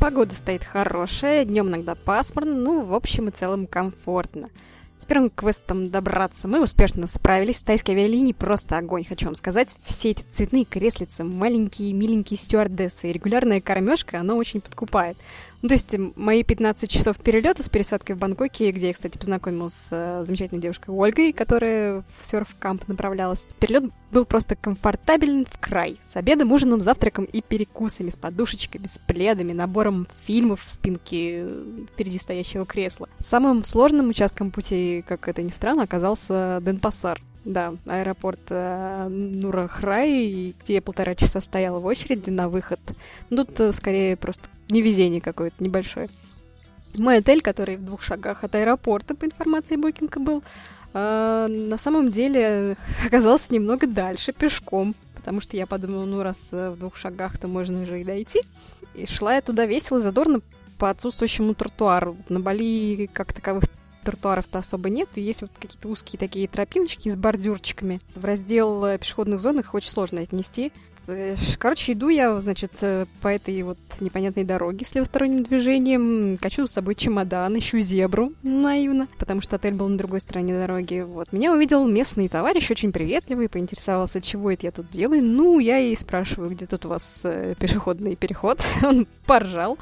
Погода стоит хорошая, днем иногда пасмурно, ну, в общем и целом комфортно. С первым квестом добраться мы успешно справились. С тайской авиалинии просто огонь, хочу вам сказать. Все эти цветные креслицы, маленькие миленькие стюардессы и регулярная кормежка, она очень подкупает. Ну, то есть мои 15 часов перелета с пересадкой в Бангкоке, где я, кстати, познакомилась с э, замечательной девушкой Ольгой, которая в серф-камп направлялась. Перелет был просто комфортабелен в край. С обедом, ужином, завтраком и перекусами, с подушечками, с пледами, набором фильмов в спинке э, впереди стоящего кресла. Самым сложным участком пути, как это ни странно, оказался Денпасар. Да, аэропорт э, Нурахрай, где я полтора часа стояла в очереди на выход. Ну, тут э, скорее просто невезение какое-то небольшое. Мой отель, который в двух шагах от аэропорта, по информации Букинга, был, э, на самом деле оказался немного дальше, пешком, потому что я подумала, ну, раз э, в двух шагах, то можно же и дойти. И шла я туда весело, задорно, по отсутствующему тротуару. На Бали как таковых тротуаров-то особо нет, и есть вот какие-то узкие такие тропиночки с бордюрчиками. В раздел э, пешеходных зон их очень сложно отнести. Э, короче, иду я, значит, э, по этой вот непонятной дороге с левосторонним движением, качу с собой чемодан, ищу зебру наивно, потому что отель был на другой стороне дороги. Вот. Меня увидел местный товарищ, очень приветливый, поинтересовался, чего это я тут делаю. Ну, я и спрашиваю, где тут у вас пешеходный переход. Он поржал.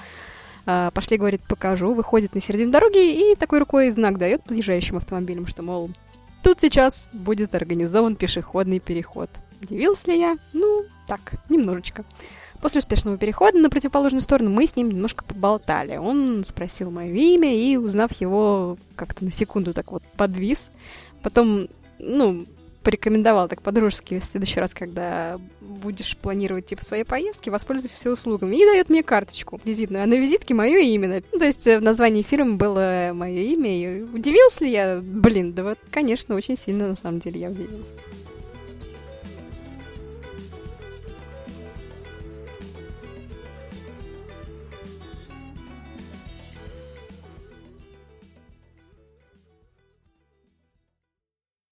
А, пошли, говорит, покажу, выходит на середину дороги и такой рукой знак дает подъезжающим автомобилям, что, мол, тут сейчас будет организован пешеходный переход. Удивился ли я? Ну, так, немножечко. После успешного перехода на противоположную сторону мы с ним немножко поболтали. Он спросил мое имя и, узнав его, как-то на секунду так вот подвис. Потом, ну, порекомендовал так по-дружески в следующий раз, когда будешь планировать типа своей поездки, воспользуйся услугами. И дает мне карточку визитную. А на визитке мое имя. Ну, то есть э, в названии фирмы было мое имя. И удивился ли я? Блин, да вот, конечно, очень сильно на самом деле я удивилась.